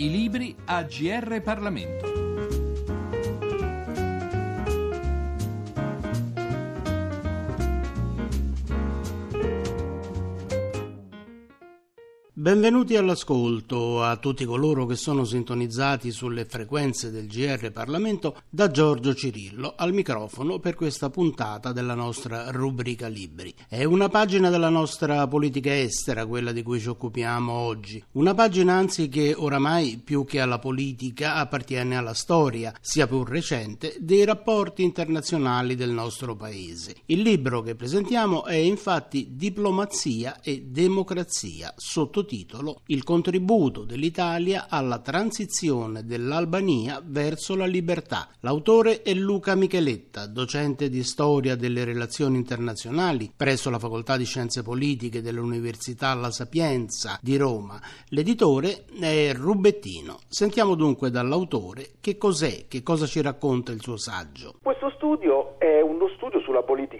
I libri a GR Parlamento. Benvenuti all'ascolto a tutti coloro che sono sintonizzati sulle frequenze del GR Parlamento da Giorgio Cirillo al microfono per questa puntata della nostra rubrica Libri. È una pagina della nostra politica estera quella di cui ci occupiamo oggi, una pagina anzi che oramai più che alla politica appartiene alla storia, sia pur recente, dei rapporti internazionali del nostro paese. Il libro che presentiamo è infatti Diplomazia e Democrazia, sottotitolo titolo Il contributo dell'Italia alla transizione dell'Albania verso la libertà. L'autore è Luca Micheletta, docente di storia delle relazioni internazionali presso la Facoltà di Scienze Politiche dell'Università La Sapienza di Roma. L'editore è Rubettino. Sentiamo dunque dall'autore che cos'è, che cosa ci racconta il suo saggio. Questo studio è uno studio sulla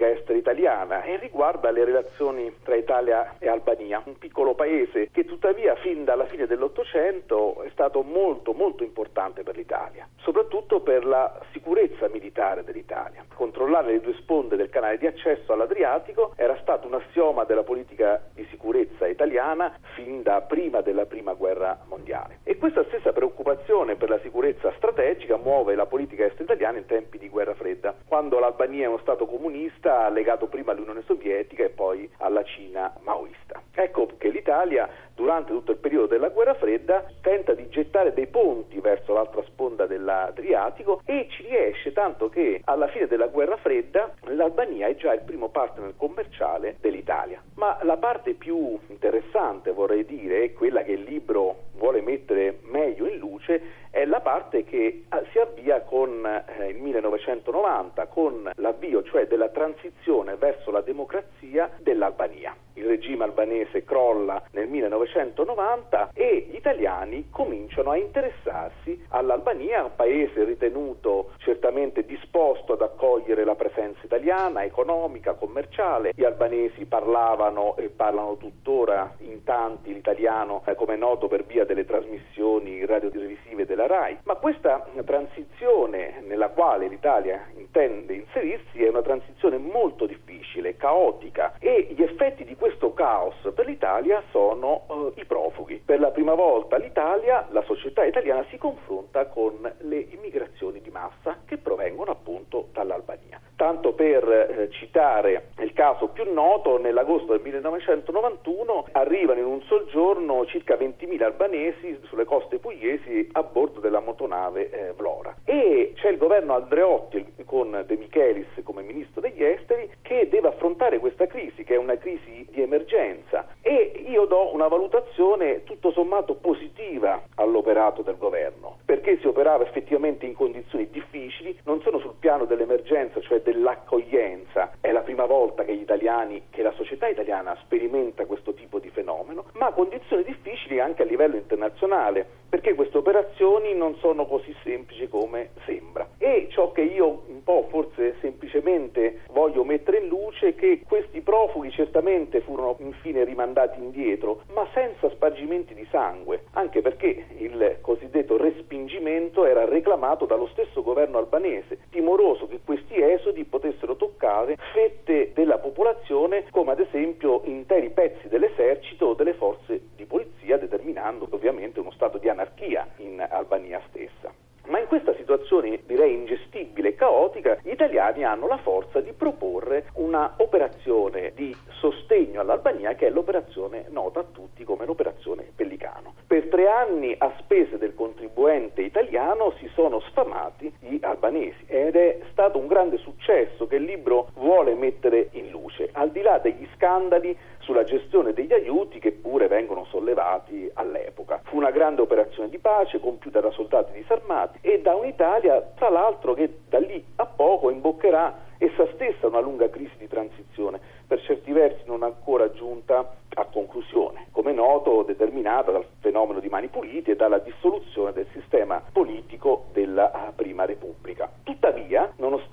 politica estera italiana e riguarda le relazioni tra Italia e Albania, un piccolo paese che tuttavia fin dalla fine dell'Ottocento è stato molto molto importante per l'Italia, soprattutto per la sicurezza militare dell'Italia. Controllare le due sponde del canale di accesso all'Adriatico era stato un assioma della politica di sicurezza italiana fin da prima della prima guerra mondiale. E questa stessa preoccupazione per la sicurezza strategica muove la politica estera italiana in tempi di guerra fredda, quando l'Albania è uno Stato comunista legato prima all'Unione Sovietica e poi alla Cina maoista. Ecco che l'Italia durante tutto il periodo della guerra fredda tenta di gettare dei ponti verso l'altra sponda dell'Adriatico e ci riesce tanto che alla fine della guerra fredda l'Albania è già il primo partner commerciale dell'Italia. Ma la parte più interessante vorrei dire è quella che il libro vuole mettere meglio in luce è la parte che ah, si avvia con eh, il 1990, con l'avvio cioè della transizione verso la democrazia dell'Albania. Il regime albanese crolla nel 1990 e gli italiani cominciano a interessarsi all'Albania, un paese ritenuto certamente disposto ad accogliere la presenza italiana, economica, commerciale. Gli albanesi parlavano e parlano tuttora in tanti l'italiano, eh, come è noto, per via delle trasmissioni radiotelevisive della RAI. Ma questa transizione nella quale l'Italia intende inserirsi è una transizione molto difficile, caotica e gli effetti di questo caos per l'Italia sono eh, i profughi. Per la prima volta l'Italia, la società italiana si confronta con le immigrazioni di massa che provengono appunto dall'Albania. Tanto per eh, citare il caso più noto, nell'agosto del 1991 arrivano in un sol giorno circa 20.000 albanesi sulle coste pugliesi a bordo della motonave eh, Vlora. E c'è il governo Andreotti con De Michelis come ministro degli esteri che deve affrontare questa crisi, che è una crisi di emergenza. E io do una valutazione tutto sommato positiva all'operato del governo, perché si operava effettivamente in condizioni difficili, non solo sul piano dell'emergenza, cioè dell'accoglienza. È la prima volta che gli italiani, che la società italiana sperimenta questo tipo di fenomeno, ma condizioni difficili anche a livello internazionale, perché queste operazioni non sono così semplici come sembra. E ciò che io un po' forse semplicemente voglio mettere in luce è che questi profughi certamente furono infine rimandati indietro, ma senza spargimenti di sangue, anche perché il cosiddetto respingimento era reclamato dallo stesso governo albanese, timoroso che questi esodi potessero toccare fette della popolazione come ad esempio interi pezzi dell'esercito o delle forze di polizia, determinando ovviamente uno stato di anarchia in Albania stessa. Ma in questa situazione direi ingestibile e caotica, gli italiani hanno la forza di proporre una operazione di sostegno all'Albania che è l'operazione nota a tutti come l'operazione Pellicano. Per tre anni a spese del contribuente italiano si sono sfamati gli albanesi ed è stato un grande successo che il libro vuole mettere in luce, al di là degli scandali sulla gestione degli aiuti che pure vengono sollevati all'epoca. Fu una grande operazione di pace compiuta da soldati disarmati e da un'Italia, tra l'altro, che da lì a poco imboccherà essa stessa una lunga crisi di transizione, per certi versi non ancora giunta a conclusione, come noto determinata dal fenomeno di mani pulite e dalla dissoluzione del sistema politico della ah, Prima Repubblica.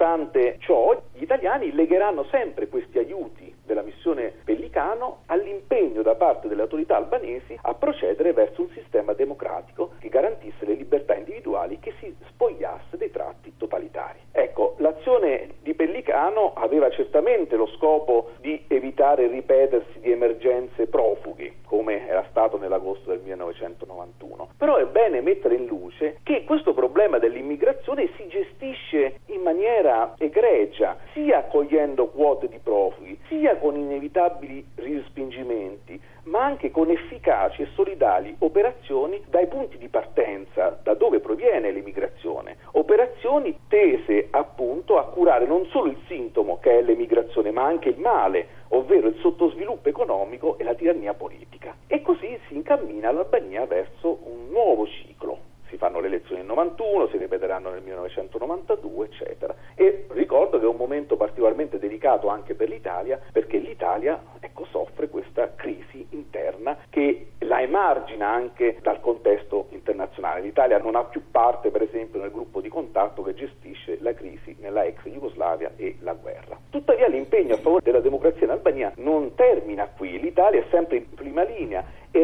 Nonostante ciò, gli italiani legheranno sempre questi aiuti della missione Pellicano all'impegno da parte delle autorità albanesi a procedere verso un sistema democratico che garantisca spogliasse dei tratti totalitari. Ecco, l'azione di Pellicano aveva certamente lo scopo di evitare il ripetersi di emergenze profughi, come era stato nell'agosto del 1991. Però è bene mettere in luce che questo problema dell'immigrazione si gestisce in maniera egregia, sia accogliendo quote di profughi, sia con inevitabili respingimenti, ma anche con efficaci e solidali operazioni dai punti di partenza, da dove proviene l'immigrazione. Operazioni tese appunto a curare non solo il sintomo che è l'emigrazione, ma anche il male, ovvero il sottosviluppo economico e la tirannia politica. E così si incammina l'Albania verso un nuovo ciclo. Fanno le elezioni nel 91, si ripeteranno nel 1992, eccetera. E ricordo che è un momento particolarmente delicato anche per l'Italia, perché l'Italia ecco, soffre questa crisi interna che la emargina anche dal contesto internazionale. L'Italia non ha più parte, per esempio, nel gruppo di contatto che gestisce la crisi nella ex Jugoslavia e la guerra. Tuttavia l'impegno a favore della democrazia in Albania non termina qui, l'Italia è sempre in prima linea e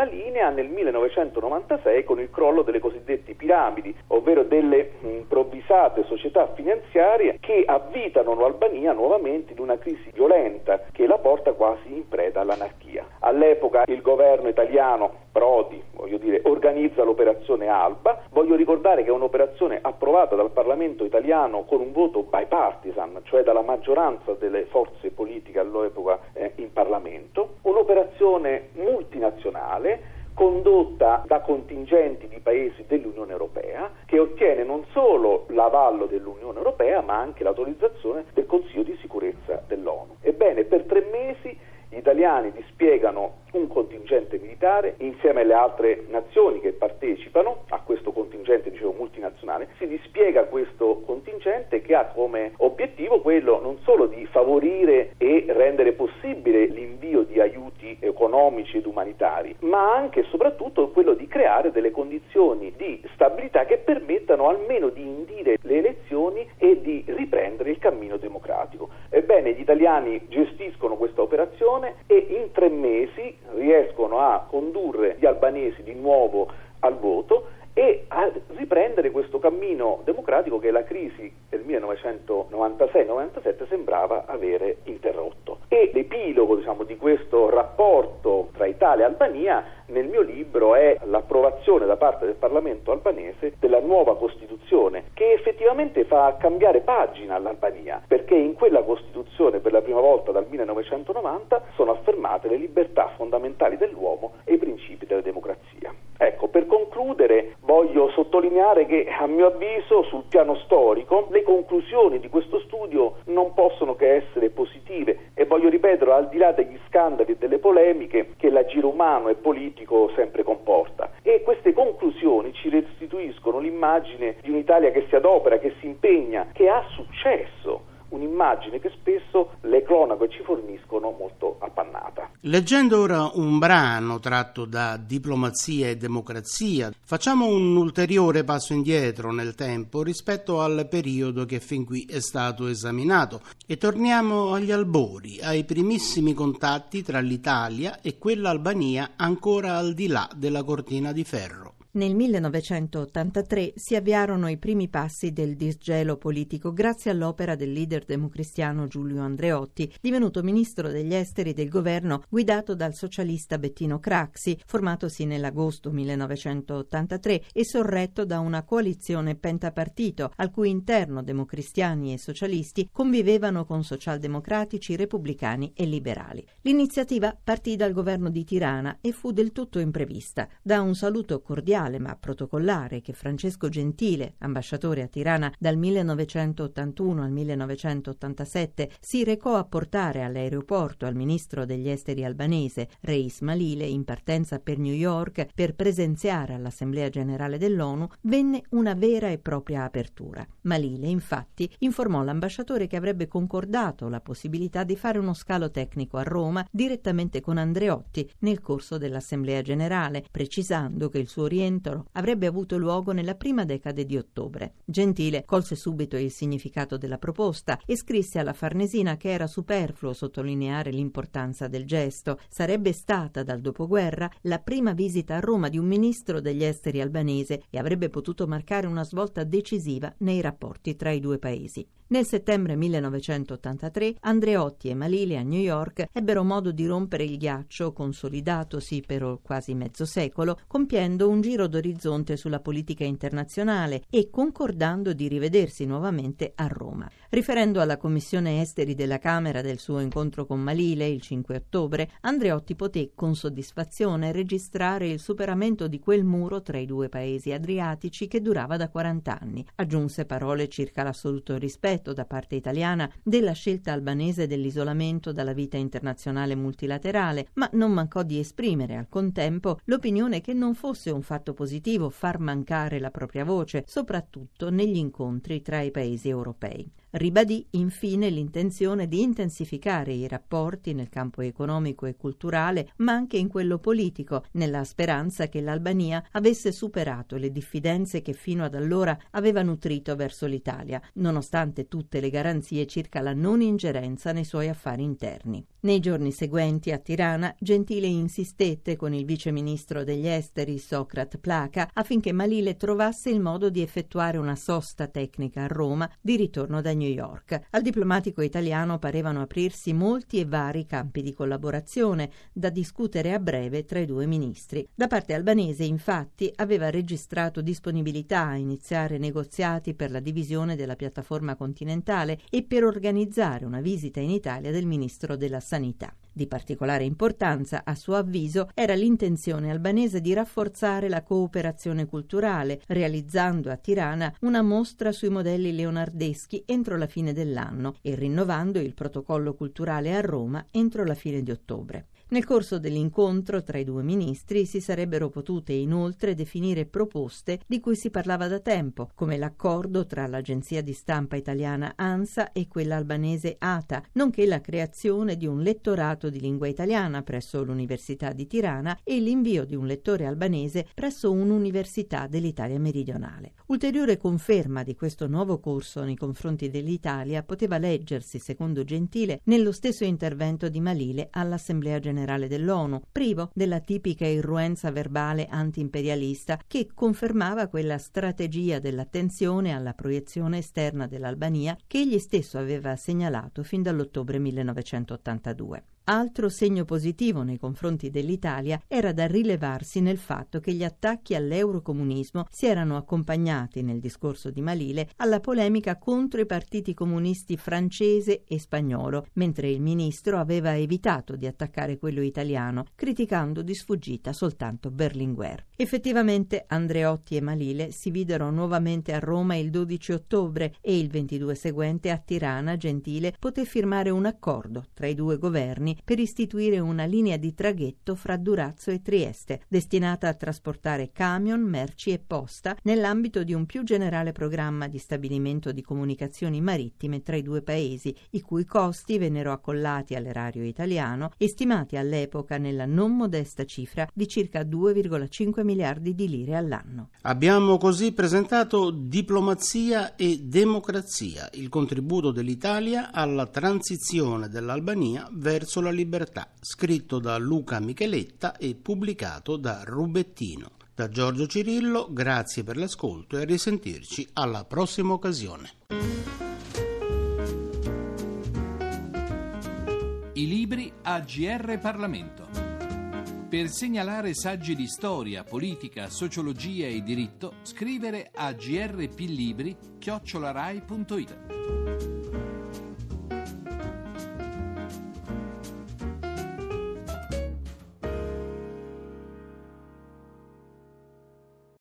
prima linea nel 1996 con il crollo delle cosiddette piramidi, ovvero delle improvvisate società finanziarie che avvitano l'Albania nuovamente in una crisi violenta che la porta quasi in preda all'anarchia. All'epoca il governo italiano Prodi, voglio dire, organizza l'operazione Alba. Voglio ricordare che è un'operazione approvata dal Parlamento italiano con un voto bipartisan, cioè dalla maggioranza delle forze politiche all'epoca eh, in Parlamento. Un'operazione multinazionale condotta da contingenti di paesi dell'Unione Europea che ottiene non solo l'avallo dell'Unione Europea ma anche l'autorizzazione del Consiglio di sicurezza dell'ONU. Ebbene, per tre mesi gli italiani dispiegano un contingente militare insieme alle altre nazioni che partecipano a questo contingente dicevo, multinazionale, si dispiega questo contingente che ha come obiettivo quello non solo di favorire e rendere possibile l'invio di aiuti economici ed umanitari, ma anche e soprattutto quello di creare delle condizioni di stabilità che permettano almeno di indire le elezioni e di riprendere il cammino democratico. Ebbene, gli italiani gestiscono questa operazione e in tre mesi riescono a condurre gli albanesi di nuovo al voto e a riprendere questo cammino democratico che la crisi del 1996-97 sembrava avere interrotto. E l'epilogo diciamo, di questo rapporto tra Italia e Albania nel mio libro è l'approvazione da parte del Parlamento albanese della nuova Costituzione che effettivamente fa cambiare pagina all'Albania perché in quella Costituzione per la prima volta dal 1990 sono affermate le libertà fondamentali dell'uomo e i principi della democrazia. Ecco, per concludere voglio sottolineare che a mio avviso sul piano storico le conclusioni di questo studio non possono che essere positive e voglio ripetere al di là degli scandali e delle polemiche che l'agire umano e politico sempre comporta e queste conclusioni ci restituiscono l'immagine di un'Italia che si adopera, che si impegna, che ha successo un'immagine che spesso le cronache ci forniscono molto. Leggendo ora un brano tratto da Diplomazia e Democrazia, facciamo un ulteriore passo indietro nel tempo rispetto al periodo che fin qui è stato esaminato e torniamo agli albori, ai primissimi contatti tra l'Italia e quella Albania ancora al di là della cortina di ferro. Nel 1983 si avviarono i primi passi del disgelo politico grazie all'opera del leader democristiano Giulio Andreotti, divenuto ministro degli esteri del governo guidato dal socialista Bettino Craxi, formatosi nell'agosto 1983 e sorretto da una coalizione pentapartito al cui interno democristiani e socialisti convivevano con socialdemocratici, repubblicani e liberali. L'iniziativa partì dal governo di Tirana e fu del tutto imprevista. Da un saluto cordiale ufficiale ma protocollare che Francesco Gentile, ambasciatore a Tirana dal 1981 al 1987, si recò a portare all'aeroporto al ministro degli esteri albanese, Reis Malile, in partenza per New York per presenziare all'Assemblea generale dell'ONU, venne una vera e propria apertura. Malile, infatti, informò l'ambasciatore che avrebbe concordato la possibilità di fare uno scalo tecnico a Roma direttamente con Andreotti nel corso dell'Assemblea generale, precisando che il suo rientro l'incontro avrebbe avuto luogo nella prima decade di ottobre. Gentile colse subito il significato della proposta e scrisse alla Farnesina che era superfluo sottolineare l'importanza del gesto. Sarebbe stata dal dopoguerra la prima visita a Roma di un ministro degli esteri albanese e avrebbe potuto marcare una svolta decisiva nei rapporti tra i due paesi. Nel settembre 1983 Andreotti e Malile a New York ebbero modo di rompere il ghiaccio consolidatosi per quasi mezzo secolo, compiendo un giro d'orizzonte sulla politica internazionale e concordando di rivedersi nuovamente a Roma. Riferendo alla Commissione Esteri della Camera del suo incontro con Malile il 5 ottobre, Andreotti poté con soddisfazione registrare il superamento di quel muro tra i due paesi adriatici che durava da 40 anni. Aggiunse parole circa l'assoluto rispetto da parte italiana della scelta albanese dell'isolamento dalla vita internazionale multilaterale, ma non mancò di esprimere al contempo l'opinione che non fosse un fatto positivo far mancare la propria voce, soprattutto negli incontri tra i paesi europei. Ribadì infine l'intenzione di intensificare i rapporti nel campo economico e culturale, ma anche in quello politico, nella speranza che l'Albania avesse superato le diffidenze che fino ad allora aveva nutrito verso l'Italia, nonostante tutte le garanzie circa la non ingerenza nei suoi affari interni. Nei giorni seguenti a Tirana, Gentile insistette con il vice ministro degli esteri Socrat Placa affinché Malile trovasse il modo di effettuare una sosta tecnica a Roma di ritorno da New York. Al diplomatico italiano parevano aprirsi molti e vari campi di collaborazione da discutere a breve tra i due ministri. Da parte albanese, infatti, aveva registrato disponibilità a iniziare negoziati per la divisione della piattaforma continentale e per organizzare una visita in Italia del ministro della sanità. Di particolare importanza, a suo avviso, era l'intenzione albanese di rafforzare la cooperazione culturale, realizzando a Tirana una mostra sui modelli leonardeschi entro la fine dell'anno e rinnovando il protocollo culturale a Roma entro la fine di ottobre. Nel corso dell'incontro tra i due ministri si sarebbero potute inoltre definire proposte di cui si parlava da tempo, come l'accordo tra l'agenzia di stampa italiana ANSA e quella albanese ATA, nonché la creazione di un lettorato di lingua italiana presso l'Università di Tirana e l'invio di un lettore albanese presso un'università dell'Italia meridionale. Ulteriore conferma di questo nuovo corso nei confronti dell'Italia poteva leggersi, secondo Gentile, nello stesso intervento di Malile all'Assemblea generale generale dell'ONU, privo della tipica irruenza verbale antiimperialista che confermava quella strategia dell'attenzione alla proiezione esterna dell'Albania che egli stesso aveva segnalato fin dall'ottobre 1982. Altro segno positivo nei confronti dell'Italia era da rilevarsi nel fatto che gli attacchi all'eurocomunismo si erano accompagnati nel discorso di Malile alla polemica contro i partiti comunisti francese e spagnolo, mentre il ministro aveva evitato di attaccare quello italiano, criticando di sfuggita soltanto Berlinguer. Effettivamente Andreotti e Malile si videro nuovamente a Roma il 12 ottobre e il 22 seguente a Tirana Gentile poté firmare un accordo tra i due governi per istituire una linea di traghetto fra Durazzo e Trieste, destinata a trasportare camion, merci e posta nell'ambito di un più generale programma di stabilimento di comunicazioni marittime tra i due paesi, i cui costi vennero accollati all'erario italiano, estimati all'epoca nella non modesta cifra di circa 2,5 miliardi di lire all'anno. Abbiamo così presentato Diplomazia e Democrazia, il contributo dell'Italia alla transizione dell'Albania verso la libertà, scritto da Luca Micheletta e pubblicato da Rubettino. Da Giorgio Cirillo, grazie per l'ascolto e a risentirci alla prossima occasione. I libri a GR Parlamento. Per segnalare saggi di storia, politica, sociologia e diritto, scrivere a grplibri chiocciolarai.it.